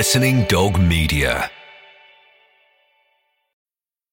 Listening Dog Media.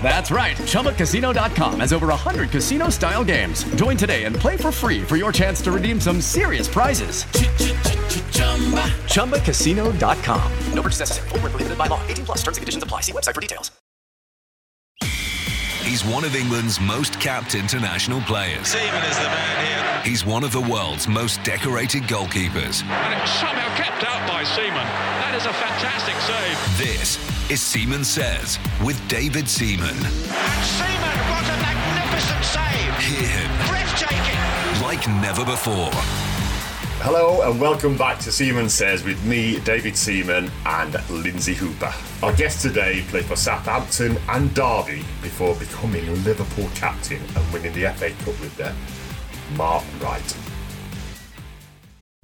That's right. ChumbaCasino.com has over 100 casino style games. Join today and play for free for your chance to redeem some serious prizes. ChumbaCasino.com. No purchase necessary. Void were prohibited by law. 18 plus. Terms and conditions apply. See website for details. He's one of England's most capped international players. Seaman is the man here. He's one of the world's most decorated goalkeepers. And it's somehow kept out by Seaman. That is a fantastic save. This is Seaman Says with David Seaman. And Seaman, what a magnificent save. Hear him Breathtaking. like never before. Hello and welcome back to Seaman Says with me, David Seaman, and Lindsay Hooper. Our guest today played for Southampton and Derby before becoming Liverpool captain and winning the FA Cup with them. Mark Wright.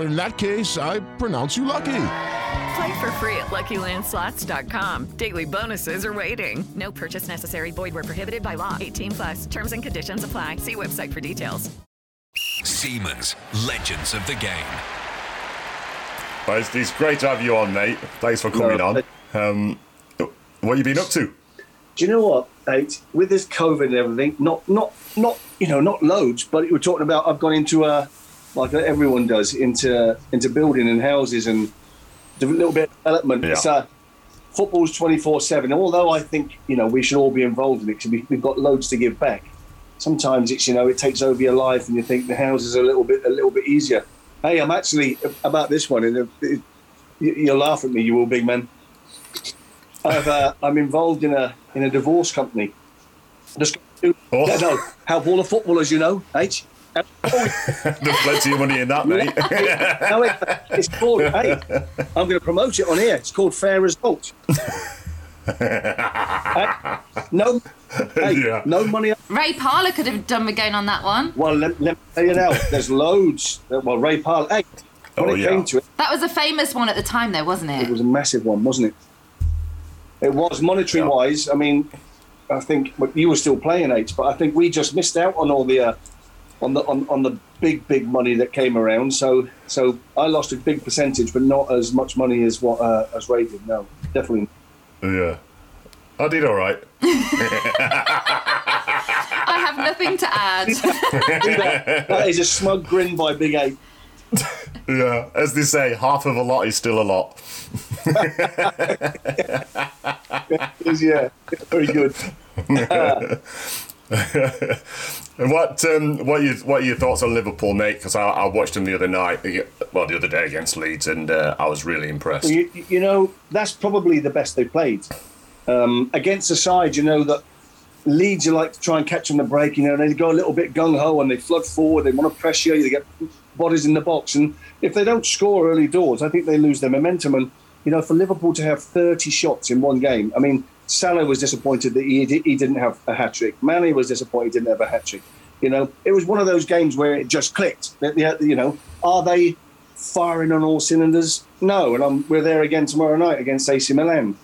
In that case, I pronounce you lucky. Play for free at LuckyLandSlots.com. Daily bonuses are waiting. No purchase necessary. Void where prohibited by law. 18 plus. Terms and conditions apply. See website for details. Seaman's, legends of the game. Well, it's, it's great to have you on, mate. Thanks for coming on. Um, what have you been up to? Do you know what, mate? With this COVID and everything, not not not you know not loads, but we're talking about. I've gone into a like everyone does into into building and houses and a little bit of development. Yeah. It's uh, football's twenty four seven. Although I think you know we should all be involved in it because we, we've got loads to give back. Sometimes it's you know it takes over your life and you think the house is a little bit a little bit easier. Hey, I'm actually about this one, and it, it, you, you'll laugh at me, you all big men. I've, uh, I'm involved in a in a divorce company. Just Oh. no, help all the footballers, you know, H. There's plenty of money in that, mate. no, it, it's called. Hey, I'm going to promote it on here. It's called Fair Result. Hey, no, hey, Yeah. no money. Ray Parlour could have done with going on that one. Well, let, let me tell you now. There's loads. Well, Ray Parlour. Hey, when Oh, it yeah. came to it, That was a famous one at the time, though, wasn't it it? was a massive one, wasn't it? It was monetary wise. I mean, I think but you were still playing H, but I think we just missed out on all the uh, on the on, on the big big money that came around. So so I lost a big percentage, but not as much money as what uh, as Ray did. No, definitely. Yeah, I did all right. I have nothing to add. that, that is a smug grin by Big Eight. Yeah, as they say, half of a lot is still a lot. yeah, very good. and what um, what are your what are your thoughts on Liverpool, mate? Because I, I watched them the other night, well, the other day against Leeds, and uh, I was really impressed. You, you know, that's probably the best they played um, against a side. You know that Leeds you like to try and catch them the break. You know, and they go a little bit gung ho and they flood forward. They want to pressure you. They get bodies in the box, and if they don't score early doors, I think they lose their momentum. And you know, for Liverpool to have 30 shots in one game, I mean, Salah was disappointed that he, he didn't have a hat trick. Manny was disappointed he didn't have a hat trick. You know, it was one of those games where it just clicked. You know, are they firing on all cylinders? No, and I'm, we're there again tomorrow night against AC Milan.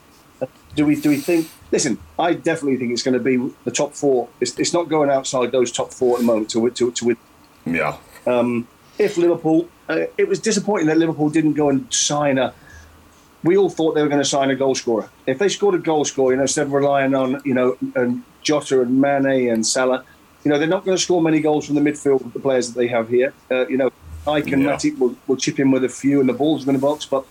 Do we do we think? Listen, I definitely think it's going to be the top four. It's, it's not going outside those top four at the moment to to, to win. Yeah. Um, if Liverpool, uh, it was disappointing that Liverpool didn't go and sign a we all thought they were going to sign a goal scorer. If they scored a goal scorer, you know, instead of relying on, you know, and Jota and Mane and Salah, you know, they're not going to score many goals from the midfield with the players that they have here. Uh, you know, Ike and yeah. Matip will, will chip in with a few and the ball's in the box. But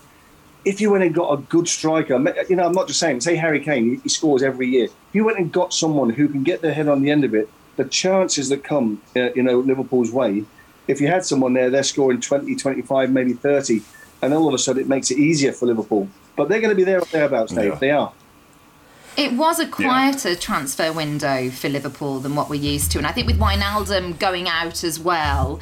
if you went and got a good striker, you know, I'm not just saying, say Harry Kane, he scores every year. If you went and got someone who can get their head on the end of it, the chances that come, uh, you know, Liverpool's way, if you had someone there, they're scoring 20, 25, maybe 30 and all of a sudden it makes it easier for Liverpool. But they're going to be there or thereabouts, Dave. Yeah. They are. It was a quieter yeah. transfer window for Liverpool than what we're used to, and I think with Wijnaldum going out as well.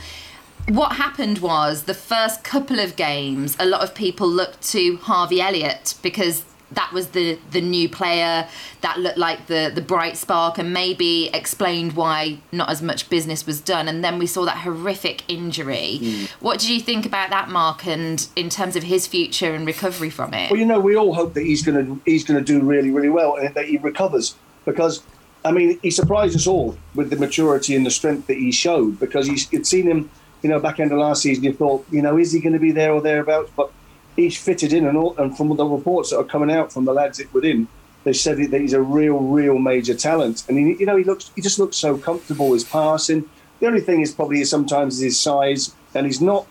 What happened was the first couple of games, a lot of people looked to Harvey Elliott because that was the the new player that looked like the the bright spark and maybe explained why not as much business was done and then we saw that horrific injury mm. what did you think about that mark and in terms of his future and recovery from it well you know we all hope that he's going to he's going to do really really well and that he recovers because I mean, he surprised us all with the maturity and the strength that he showed because you'd seen him, you know, back end of last season. You thought, you know, is he going to be there or thereabouts? But he's fitted in, and, all, and from the reports that are coming out from the lads within, they said that he's a real, real major talent. And he, you know, he looks, he just looks so comfortable. His passing. The only thing is probably sometimes his size, and he's not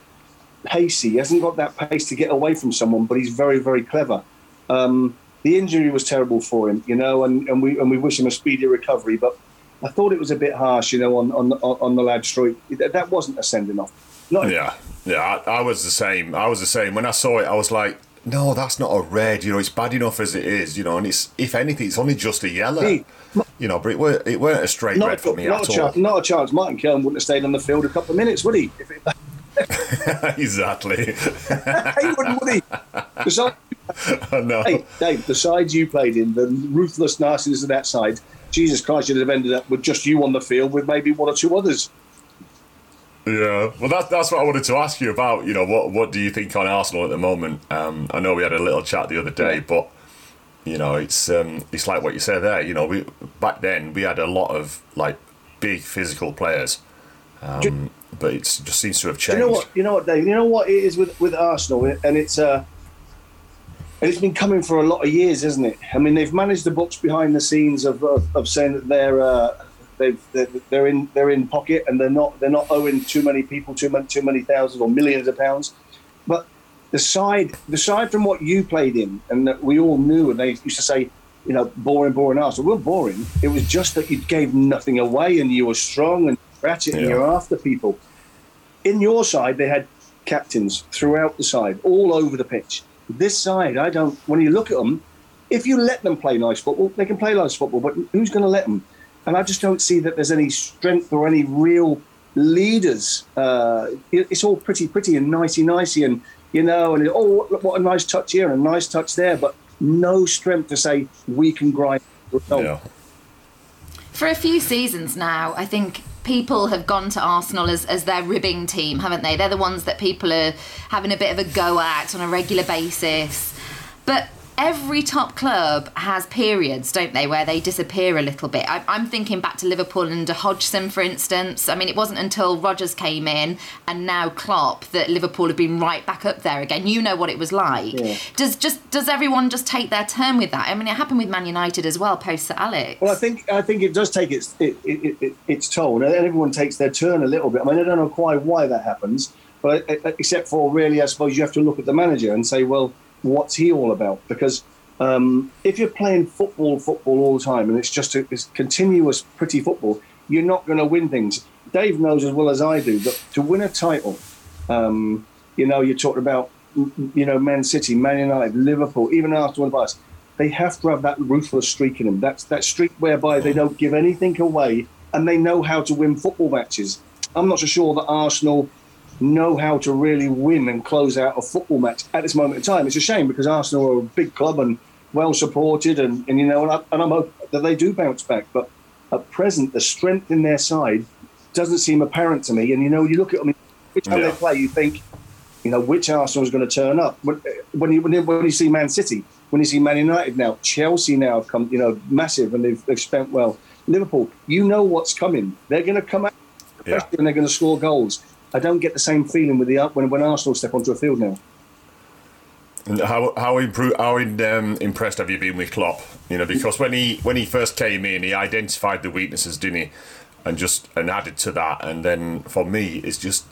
pacey. He hasn't got that pace to get away from someone, but he's very, very clever. Um, the injury was terrible for him, you know, and, and we and we wish him a speedy recovery. But I thought it was a bit harsh, you know, on on on the lad street. That wasn't a sending off. Not yeah, yeah. I, I, was the same. I was the same. When I saw it, I was like, "No, that's not a red. You know, it's bad enough as it is. You know, and it's if anything, it's only just a yellow. You know, but it weren't, it weren't a straight red for me not at a Chance, not a chance. Martin Keown wouldn't have stayed on the field a couple of minutes, would he? exactly. he wouldn't, would he? The side, no. Hey, Dave, the sides you played in, the ruthless nastiness of that side, Jesus Christ, you'd have ended up with just you on the field with maybe one or two others. Yeah, well, that's that's what I wanted to ask you about. You know, what what do you think on Arsenal at the moment? Um, I know we had a little chat the other day, but you know, it's um, it's like what you said there. You know, we back then we had a lot of like big physical players, um, but it just seems to have changed. You know what? You know what, Dave? You know what it is with with Arsenal, and it's uh, and it's been coming for a lot of years, isn't it? I mean, they've managed the books behind the scenes of of, of saying that they're. Uh, they've they're in they're in pocket and they're not they're not owing too many people too many too many thousands or millions of pounds. But the side the side from what you played in and that we all knew and they used to say, you know, boring, boring Arsenal. We're boring. It was just that you gave nothing away and you were strong and ratchet yeah. and you're after people. In your side, they had captains throughout the side, all over the pitch. This side, I don't. When you look at them, if you let them play nice football, they can play nice football. But who's going to let them? And I just don't see that there's any strength or any real leaders. Uh, it's all pretty, pretty and nicey, nicey, and you know, and oh, what a nice touch here and a nice touch there, but no strength to say we can grind. Yeah. For a few seasons now, I think people have gone to Arsenal as, as their ribbing team, haven't they? They're the ones that people are having a bit of a go at on a regular basis. But every top club has periods, don't they, where they disappear a little bit. I, am thinking back to Liverpool under Hodgson, for instance. I mean, it wasn't until Rodgers came in and now Klopp that Liverpool have been right back up there again. You know what it was like. Yeah. Does just does everyone just take their turn with that? I mean, it happened with Man United as well, post Sir Alex. Well, I think I think it does take its it, it, it, its toll, and everyone takes their turn a little bit. I mean, I don't know quite why that happens, but uh, uh, except for really, I suppose you have to look at the manager and say, well what's he all about? Because um, if you're playing football, football all the time, and it's just a it's continuous, pretty football, you're not going to win things. Dave knows as well as I do that to win a title, um, you know, you're talking about, you know, Man City, Man United, Liverpool, even Arsenal and Barca. They have to have that ruthless streak in them. That's that streak whereby they don't give anything away and they know how to win football matches. I'm not so sure that Arsenal know how to really win and close out a football match at this moment in time. It's a shame because Arsenal are a big club and well supported, and, and you know, and, I, and I'm hoping that they do bounce back. But at present, the strength in their side doesn't seem apparent to me. And you know, you look at them, which time yeah. they play, you think, you know, which Arsenal is going to turn up. When, uh, when you when you, when you see Man City, when you see Man United now, Chelsea now have come, you know, massive, and they've, they've spent well. Liverpool, you know what's coming. They're going to come out, yeah. and they're going to score goals. I don't get the same feeling with the when when Arsenal step onto a field now. How how, improved, how um, impressed have you been with Klopp? You know, because when he when he first came in, he identified the weaknesses, didn't he? And just and added to that, and then for me, it's just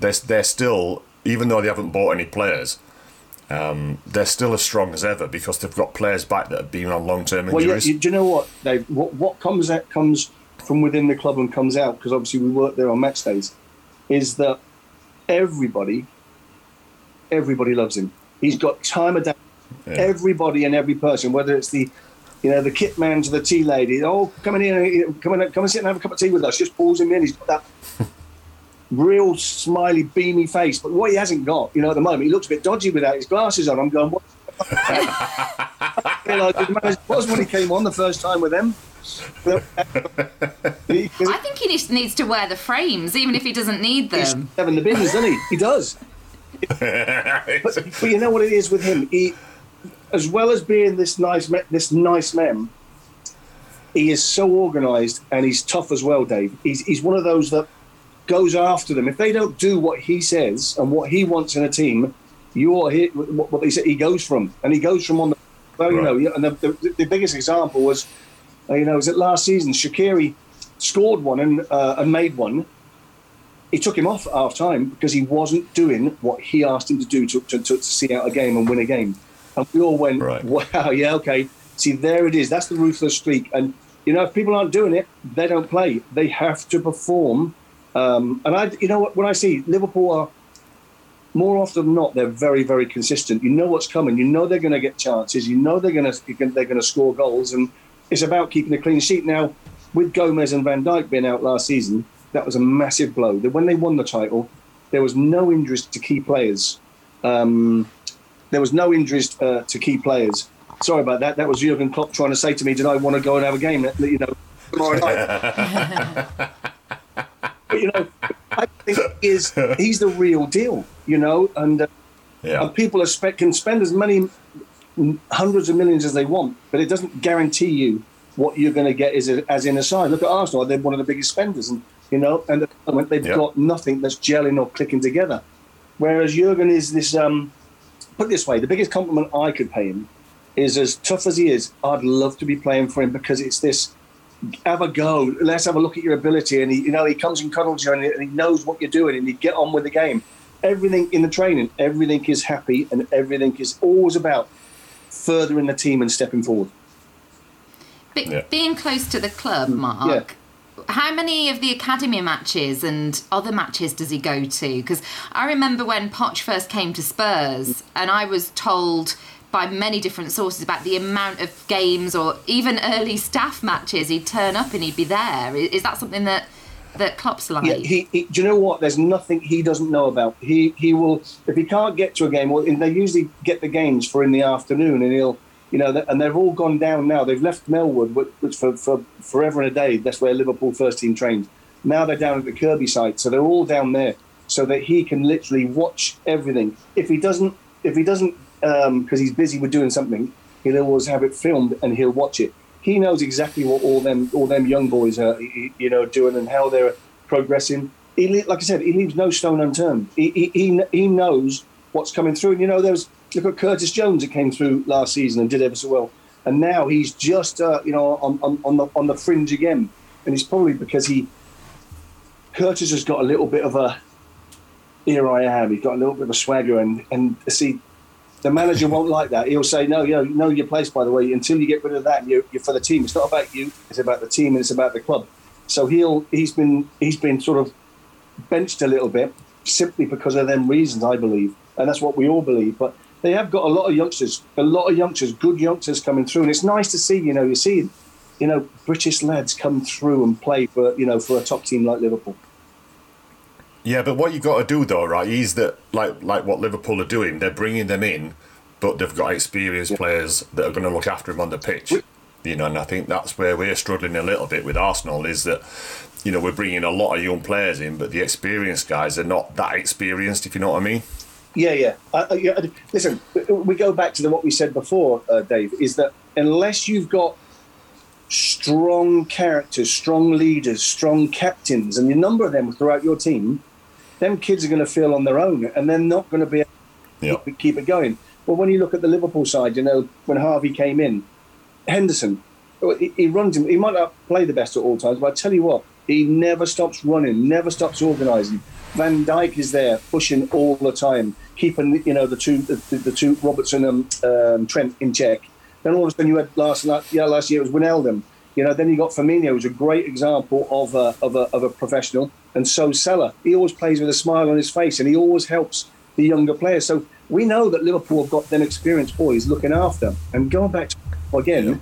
they're they're still even though they haven't bought any players, um, they're still as strong as ever because they've got players back that have been on long term injuries. Well, yeah, do you know what, Dave? What what comes out comes from within the club and comes out because obviously we work there on match days is that everybody, everybody loves him. He's got time of day. Yeah. Everybody and every person, whether it's the, you know, the kit man to the tea lady, oh, come in here, come in, come and sit and have a cup of tea with us. Just pulls him in. He's got that real smiley, beamy face. But what he hasn't got, you know, at the moment, he looks a bit dodgy without his glasses on. I'm going, what? was when he came on the first time with them. I think he needs to wear the frames, even if he doesn't need them. He's having the bins, doesn't he? He does. but, but, you know what it is with him? He, as well as being this nice, this nice man, he is so organised and he's tough as well, Dave. He's, he's one of those that goes after them. If they don't do what he says and what he wants in a team, you're here, what they say, he goes from, and he goes from on the. Well, you know, and the, the, the biggest example was you know, was it last season? Shaqiri scored one and, uh, and made one. He took him off at half time because he wasn't doing what he asked him to do to, to, to, see out a game and win a game. And we all went, right. wow, yeah, okay. See, there it is. That's the ruthless streak. And, you know, if people aren't doing it, they don't play. They have to perform. Um, and I, you know, when I see Liverpool are more often than not, they're very, very consistent. You know what's coming. You know they're going to get chances. You know they're going to they're going to score goals. And it's about keeping a clean sheet. Now, with Gomez and Van Dijk being out last season, that was a massive blow. That When they won the title, there was no injuries to key players. Um, there was no injuries uh, to key players. Sorry about that. That was Jurgen Klopp trying to say to me, "Did I want to go and have a game?" You know, tomorrow night. but you know, I think he is he's the real deal. You know, and, uh, yeah. and people are can spend as many hundreds of millions as they want, but it doesn't guarantee you what you're going to get as, a, as in a side. Look at Arsenal; they're one of the biggest spenders, and you know, and at the moment they've yep. got nothing that's gelling or clicking together. Whereas Jurgen is this. Um, put it this way: the biggest compliment I could pay him is as tough as he is. I'd love to be playing for him because it's this. Have a go. Let's have a look at your ability. And he, you know, he comes and cuddles you, and he, and he knows what you're doing, and you get on with the game. Everything in the training, everything is happy, and everything is always about furthering the team and stepping forward. Be- yeah. Being close to the club, mm, Mark. Yeah. How many of the academy matches and other matches does he go to? Because I remember when Poch first came to Spurs, and I was told by many different sources about the amount of games or even early staff matches he'd turn up and he'd be there. Is that something that that Klopp's like. Yeah, he, he, do you know what? There's nothing he doesn't know about. He he will if he can't get to a game. Well, they usually get the games for in the afternoon, and he'll you know, and they've all gone down now. They've left Melwood, which for, for forever and a day, that's where Liverpool first team trained. Now they're down at the Kirkby site, so they're all down there, so that he can literally watch everything. If he doesn't, if he doesn't um, because he's busy with doing something, he'll always have it filmed and he'll watch it. He knows exactly what all them all them young boys are, you know, doing and how they're progressing. He, like I said, he leaves no stone unturned. He, he, he, knows what's coming through. And you know, there's look at Curtis Jones that came through last season and did ever so well, and now he's just uh, you know on, on, on the on the fringe again. And it's probably because he Curtis has got a little bit of a here I am. He's got a little bit of a swagger, and and see, the manager won't like that. He'll say, no, you know, know your place. By the way, until you get rid of that, you're, you're for the team. It's not about you. It's about the team, and it's about the club. So he'll he's been he's been sort of benched a little bit simply because of them reasons, I believe, and that's what we all believe. But they have got a lot of youngsters, a lot of youngsters, good youngsters coming through, and it's nice to see. You know, you see, you know, British lads come through and play for you know for a top team like Liverpool. Yeah, but what you've got to do though, right, is that like like what Liverpool are doing, they're bringing them in, but they've got experienced players that are going to look after them on the pitch. You know, and I think that's where we're struggling a little bit with Arsenal is that, you know, we're bringing a lot of young players in, but the experienced guys are not that experienced, if you know what I mean. Yeah, yeah. Uh, yeah listen, we go back to the, what we said before, uh, Dave, is that unless you've got strong characters, strong leaders, strong captains, and a number of them throughout your team, them kids are going to feel on their own, and they're not going to be able to keep it going. Well, when you look at the Liverpool side, you know, when Harvey came in, Henderson, he, he runs him. He might not play the best at all times, but I tell you what, he never stops running, never stops organising. Van Dijk is there pushing all the time, keeping you know the two the, the two Robertson and um, Trent in check. Then all of a sudden you had last night, yeah last year it was Wijnaldum. You know, then you got Firmino, who's a great example of a, of a, of a professional, and so Salah. He always plays with a smile on his face, and he always helps the younger players. So we know that Liverpool have got them experienced boys looking after. them. And going back to again,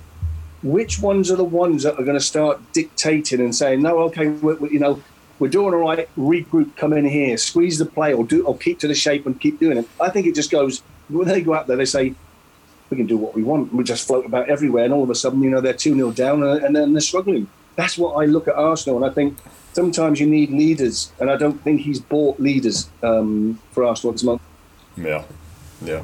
which ones are the ones that are going to start dictating and saying, no, okay, we, we, you know, we're doing all right, regroup, come in here, squeeze the play, or do, or keep to the shape and keep doing it. I think it just goes when they go out there, they say, we can do what we want. We just float about everywhere, and all of a sudden, you know, they're 2 0 down and, and then they're struggling. That's what I look at Arsenal, and I think sometimes you need leaders, and I don't think he's bought leaders um, for Arsenal this month. Yeah, yeah.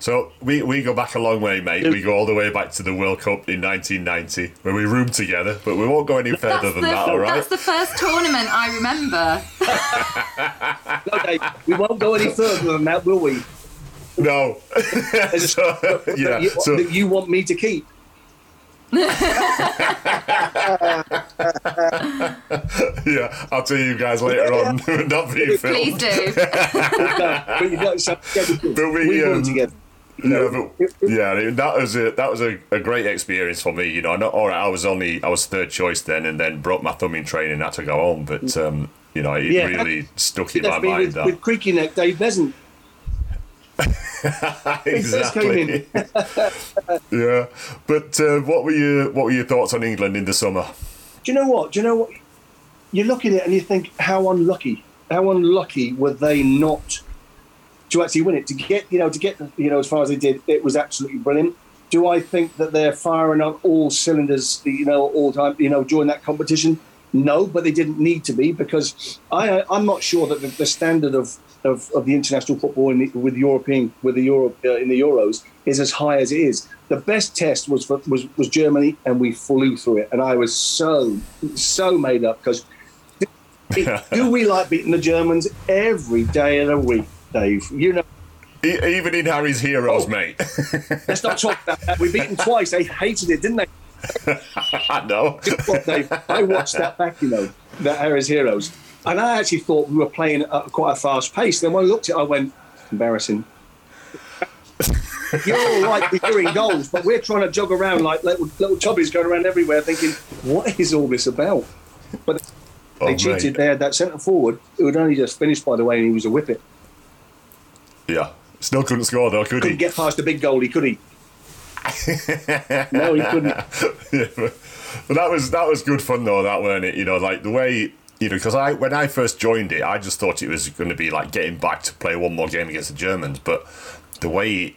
So we, we go back a long way, mate. We go all the way back to the World Cup in 1990, where we roomed together, but we won't go any further that's than the, that, all right? That's the first tournament I remember. okay, we won't go any further than that, will we? No. so, yeah. You, so, that you want me to keep? yeah, I'll tell you guys later on. Not being filmed. Please do. but you got some, But we, we um, won together. Yeah, but, yeah, that was a that was a, a great experience for me. You know, not all right. I was only I was third choice then, and then broke my thumb in training, and had to go home. But um, you know, it Yeah, really stuck in my mind. with, that. with creaky neck, Dave Beasant. exactly. yeah, but uh, what were your what were your thoughts on England in the summer? Do you know what? Do you know what? You look at it and you think, how unlucky, how unlucky were they not to actually win it? To get, you know, to get, you know, as far as they did, it was absolutely brilliant. Do I think that they're firing on all cylinders, you know, all time, you know, during that competition? No, but they didn't need to be because I, I'm not sure that the, the standard of, of, of the international football in the, with European with the Euro uh, in the Euros is as high as it is. The best test was for, was was Germany, and we flew through it, and I was so so made up because do we like beating the Germans every day of the week, Dave? You know. Even in Harry's Heroes, Oh. mate. Let's not talk about that. We beat them twice. They hated it, didn't they? I know. Dave, I watched that back, you know, that Harry's Heroes, and I actually thought we were playing at quite a fast pace. Then when I looked at it, I went, embarrassing. You're all right doing goals, but we're trying to jog around like little, little chubbies going around everywhere thinking, what is all this about? But they Oh, cheated. mate. They had that centre forward who had only just finished, by the way, and he was a whippet. Yeah, still couldn't score though, could Couldn't he? get past the big goalie, could he? no, he couldn't. yeah, but, but that was that was good fun though, that weren't it? You know, like the way you know, because I when I first joined it, I just thought it was going to be like getting back to play one more game against the Germans, but the way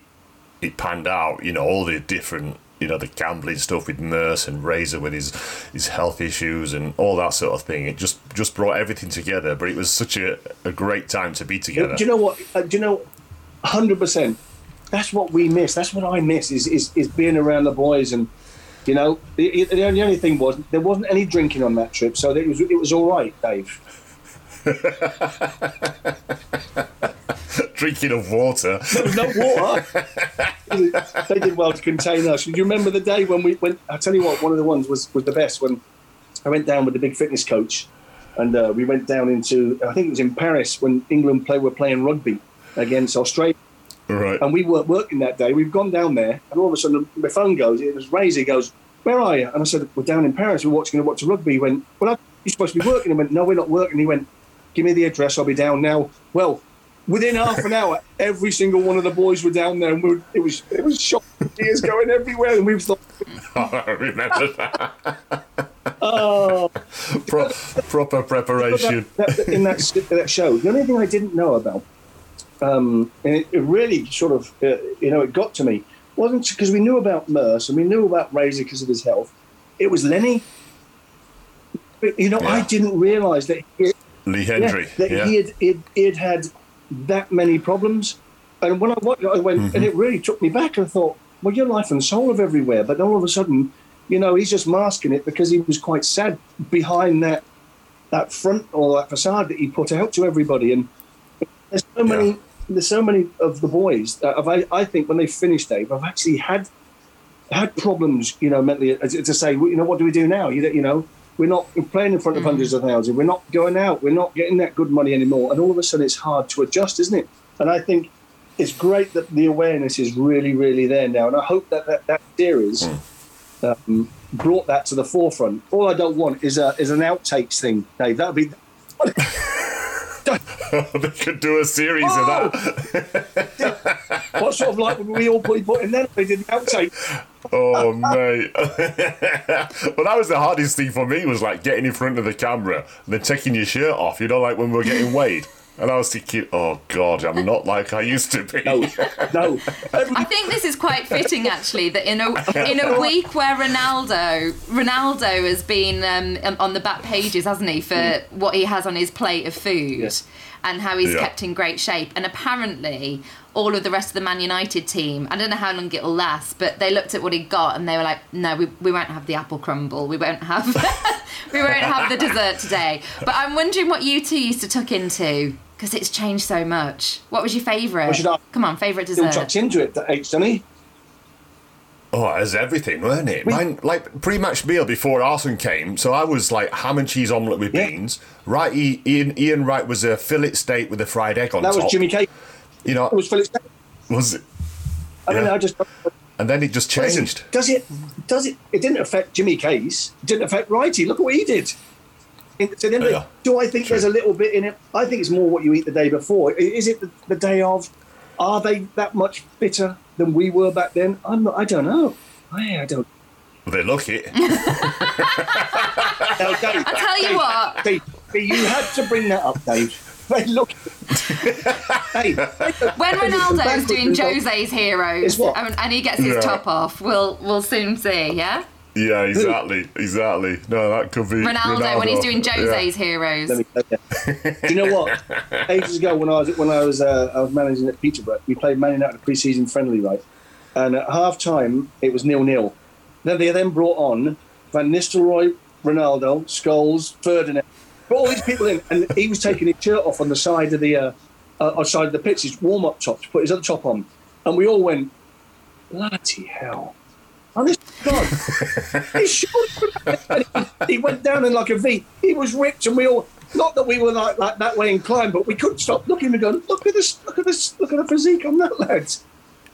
it panned out, you know, all the different, you know, the gambling stuff with Merse and Razor with his his health issues and all that sort of thing, it just just brought everything together. But it was such a, a great time to be together. Do you know what? Uh, do you know? Hundred percent. that's what we miss. That's what I miss is is, is being around the boys and. You know, the, the only, the only thing was there wasn't any drinking on that trip, so it was it was all right, Dave. Drinking of water. There was no water. they did well to contain us. Do you remember the day when we went? I tell you what, one of the ones was was the best when I went down with the big fitness coach, and uh, we went down into I think it was in Paris when England play were playing rugby against Australia. Right. And we weren't working that day. We've gone down there, and all of a sudden my phone goes. It was Razor goes, "Where are you?" And I said, "We're down in Paris. We're watching a watch rugby." He went, "Well, you're supposed to be working." He went, "No, we're not working." He went, "Give me the address. I'll be down now." Well, within half an hour, every single one of the boys were down there, and we were, it was it was shocking. Tears going everywhere, and we thought, I remember that. "Oh." Pro- proper preparation. that, that, in that that show. The only thing I didn't know about, um, and it, it really sort of, uh, you know, it got to me, It wasn't because we knew about Merse and we knew about Razor because of his health. It was Lenny. You know, I didn't realise that he, Lee Hendrie. that yeah. he, had, he, had, he had had that many problems. And when I watched I went, Mm-hmm. and it really took me back. I thought, well, you're life and soul of everywhere. But all of a sudden, you know, he's just masking it because he was quite sad behind that that front or that facade that he put out to everybody. And there's so many, there's so many of the boys. Have, I, I think when they finish, Dave, I've actually had had problems, you know, mentally uh, to say, you know, what do we do now? You, you know, we're not playing in front of hundreds of thousands. We're not going out. We're not getting that good money anymore. And all of a sudden, it's hard to adjust, isn't it? And I think it's great that the awareness is really, really there now. And I hope that that, that series um, brought that to the forefront. All I don't want is a is an outtakes thing, Dave. That'd be. they could do a series of that. what sort of like would we all put, in there if they did the outtake? Oh mate! well, that was the hardest thing for me was like getting in front of the camera and then taking your shirt off. You know, like when we were getting weighed. And I was thinking, oh god, I'm not like I used to be. No, no. I think this is quite fitting, actually, that in a in a week where Ronaldo Ronaldo has been um, on the back pages, hasn't he, for what he has on his plate of food and how he's Yeah. kept in great shape, and apparently all of the rest of the Man United team, I don't know how long it'll last, but they looked at what he got and they were like, no, we, we won't have the apple crumble, we won't have we won't have the dessert today. But I'm wondering what you two used to tuck into. Because it's changed so much. What was your favourite? Well, should I- Come on, favourite Still dessert. tucked into it, eh, H, doesn't he? Oh, it was everything, weren't it? Mine, like pre-match meal before Arsène came, so I was like ham and cheese omelette with beans. Right, Ian, Ian Wright was a fillet steak with a fried egg on That top. was Jimmy Case. You know, It was fillet steak. was it? I don't Yeah. know. I just And then it just Listen, changed. Does it? Does it? It didn't affect Jimmy Case. It didn't affect Righty. Look at what he did. So then, Yeah. do I think there's a little bit in it? I think it's more what you eat the day before. Is it the, the day of? Are they that much fitter than we were back then? I'm not. I don't know. I, I don't. They look it. No, Dave, I tell you what. Dave, you had to bring that up, Dave. They look. hey, When Ronaldo's doing Jose's heroes It's what? um, and he gets his Yeah. top off, we'll we'll soon see, yeah? Yeah, exactly, exactly. No, that could be Ronaldo, when he's Ronaldo. doing Yeah. Jose's heroes. Let me tell you. Do you know what? Ages ago, when I was when I was uh, I was managing at Peterborough, we played Man United a pre-season friendly, right? And at half time, it was nil nil. Then they then brought on Van Nistelrooy, Ronaldo, Scholes, Ferdinand, put all these people in, and he was taking his shirt off on the side of the uh, uh, on side of the pitch, his warm up top, to put his other top on, and we all went, bloody hell. Honest to God, he, should- he went down in like a V. He was ripped, and we all. Not that we were like, like that way inclined, but we couldn't stop looking and going, look at this, look at this, look at the physique on that lads.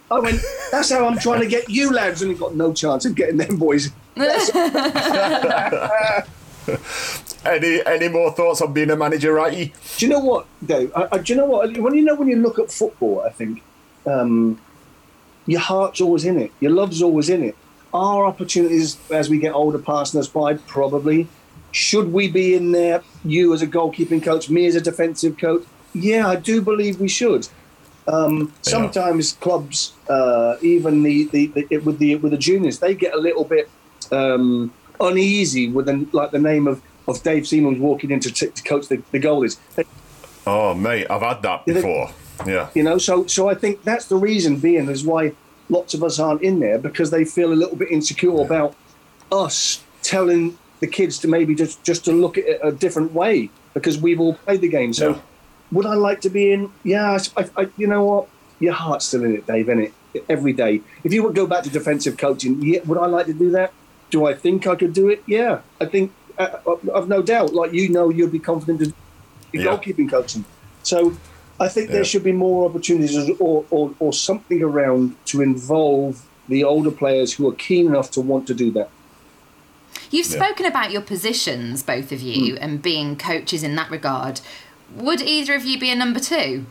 I went, that's how I'm trying to get you lads, and he got no chance of getting them boys. Any any more thoughts on being a manager, righty? Do you know what, Dave? I, I, do you know what? When you know when you look at football, I think um, your heart's always in it, your love's always in it. Our opportunities as we get older passing us by, probably. Should we be in there? You as a goalkeeping coach, me as a defensive coach. Yeah, I do believe we should. Um, sometimes clubs, uh, even the, the, the with the with the juniors, they get a little bit um, uneasy with the, like the name of, of Dave Seaman's walking in to, t- to coach the, the goalies. They, Oh, mate, I've had that Yeah, they- before. Yeah. You know, so so I think that's the reason being is why lots of us aren't in there because they feel a little bit insecure about us telling the kids to maybe just just to look at it a different way because we've all played the game. So, Yeah. would I like to be in? Yeah, I, I, you know what? Your heart's still in it, Dave, isn't it? Every day. If you would go back to defensive coaching, yeah, would I like to do that? Do I think I could do it? Yeah, I think uh, I've no doubt. Like you know, you'd be confident in in Yeah. goalkeeping coaching. So. I think there should be more opportunities or, or, or something around to involve the older players who are keen enough to want to do that. You've Yeah. spoken about your positions, both of you, Hmm. and being coaches in that regard. Would either of you be a number two?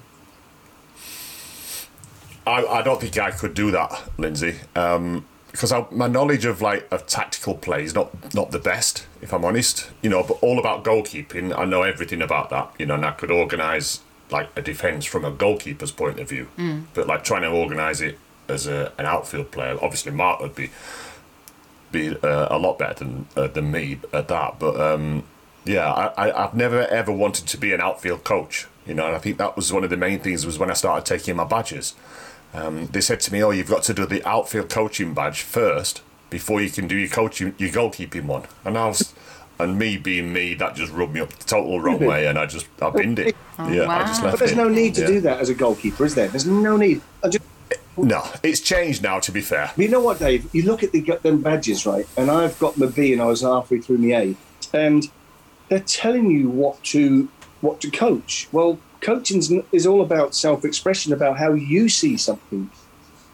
I, I don't think I could do that, Lindsay, um, because my knowledge of like of tactical play is not not the best, if I'm honest. You know, but all about goalkeeping, I know everything about that. You know, and I could organise like a defence from a goalkeeper's point of view, but like trying to organise it as a, an outfield player, obviously Mark would be be uh, a lot better than uh, than me at that. But um, yeah, I, I, I've never ever wanted to be an outfield coach. You know, and I think that was one of the main things was when I started taking my badges. Um, they said to me, "Oh, you've got to do the outfield coaching badge first before you can do your coaching, your goalkeeping one." And I was, and me being me, that just rubbed me up the total wrong way, and I just I binned it. Oh, yeah, I just wow. left But there's it. no need to Yeah. do that as a goalkeeper, is there? There's no need. I just, No, it's changed now. To be fair, you know what, Dave? You look at the them badges, right? And I've got my B, and I was halfway through my A, and they're telling you what to what to coach. Well, coaching is all about self-expression, about how you see something,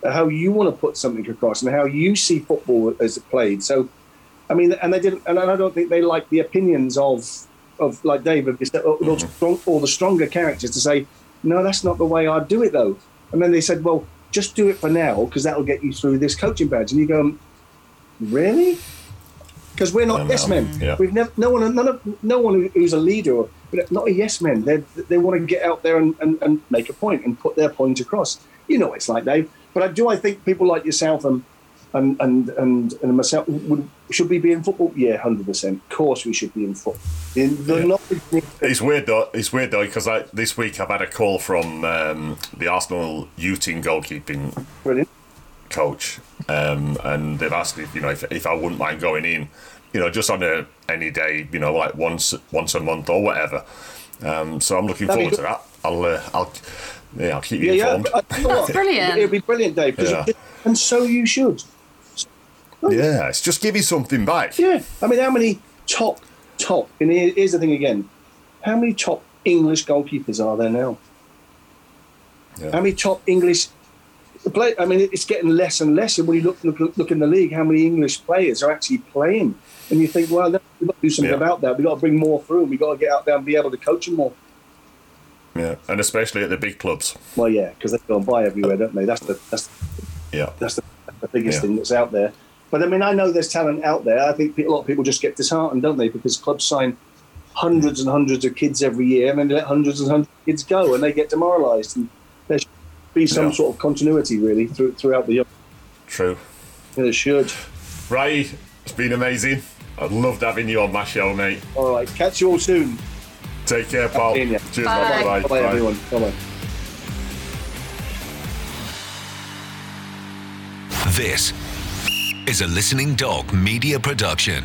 uh, how you want to put something across, and how you see football as it played. So, I mean, and they didn't, and I don't think they like the opinions of of like David, or, mm-hmm. strong, or the stronger characters to say, no, that's not the way I'd do it though. And then they said, well, just do it for now because that'll get you through this coaching badge. And you go, really? Because we're not yes men. yeah. We've never, no one, none of, no one who's a leader, or, not a yes man. They they want to get out there and, and, and make a point and put their point across. You know what it's like, Dave. But I do. I think people like yourself and and and and, and myself would should we be in football? Yeah, hundred percent. Of course, we should be in football. In the knowledge- It's weird though. It's weird though because this week I've had a call from um, the Arsenal U team goalkeeping Brilliant. Coach, um, and they've asked if you know if, if I wouldn't mind going in, you know, just on a any day, you know, like once once a month or whatever. Um, so I'm looking That'd forward to that. I'll uh, I'll yeah I'll keep you Yeah, yeah. informed. I tell you That's brilliant. It'll be brilliant, Dave. 'cause Yeah. you- and so you should. Yeah, it's just giving something back. Yeah. I mean, how many top top? And here's the thing again: how many top English goalkeepers are there now? Yeah. How many top English play? I mean, it's getting less and less. And when you look look look in the league, how many English players are actually playing? And you think, well, we've got to do something Yeah. about that. We've got to bring more through. And We've got to get out there and be able to coach them more. Yeah, and especially at the big clubs. Well, yeah, because they go and buy everywhere, don't they? That's the that's Yeah, that's the, the biggest Yeah. thing that's out there. But I mean, I know there's talent out there. I think a lot of people just get disheartened, don't they? Because clubs sign hundreds and hundreds of kids every year, and then they let hundreds and hundreds of kids go, and they get demoralised. And be some Yeah. sort of continuity, really, through, throughout the year. true. It should. Right, it's been amazing. I've loved having you on my show, mate. All right, catch you all soon. Take care, pal. Cheers, Bye. mate. Bye. Bye, Bye. everyone. Bye. This is a Listening Dog media production.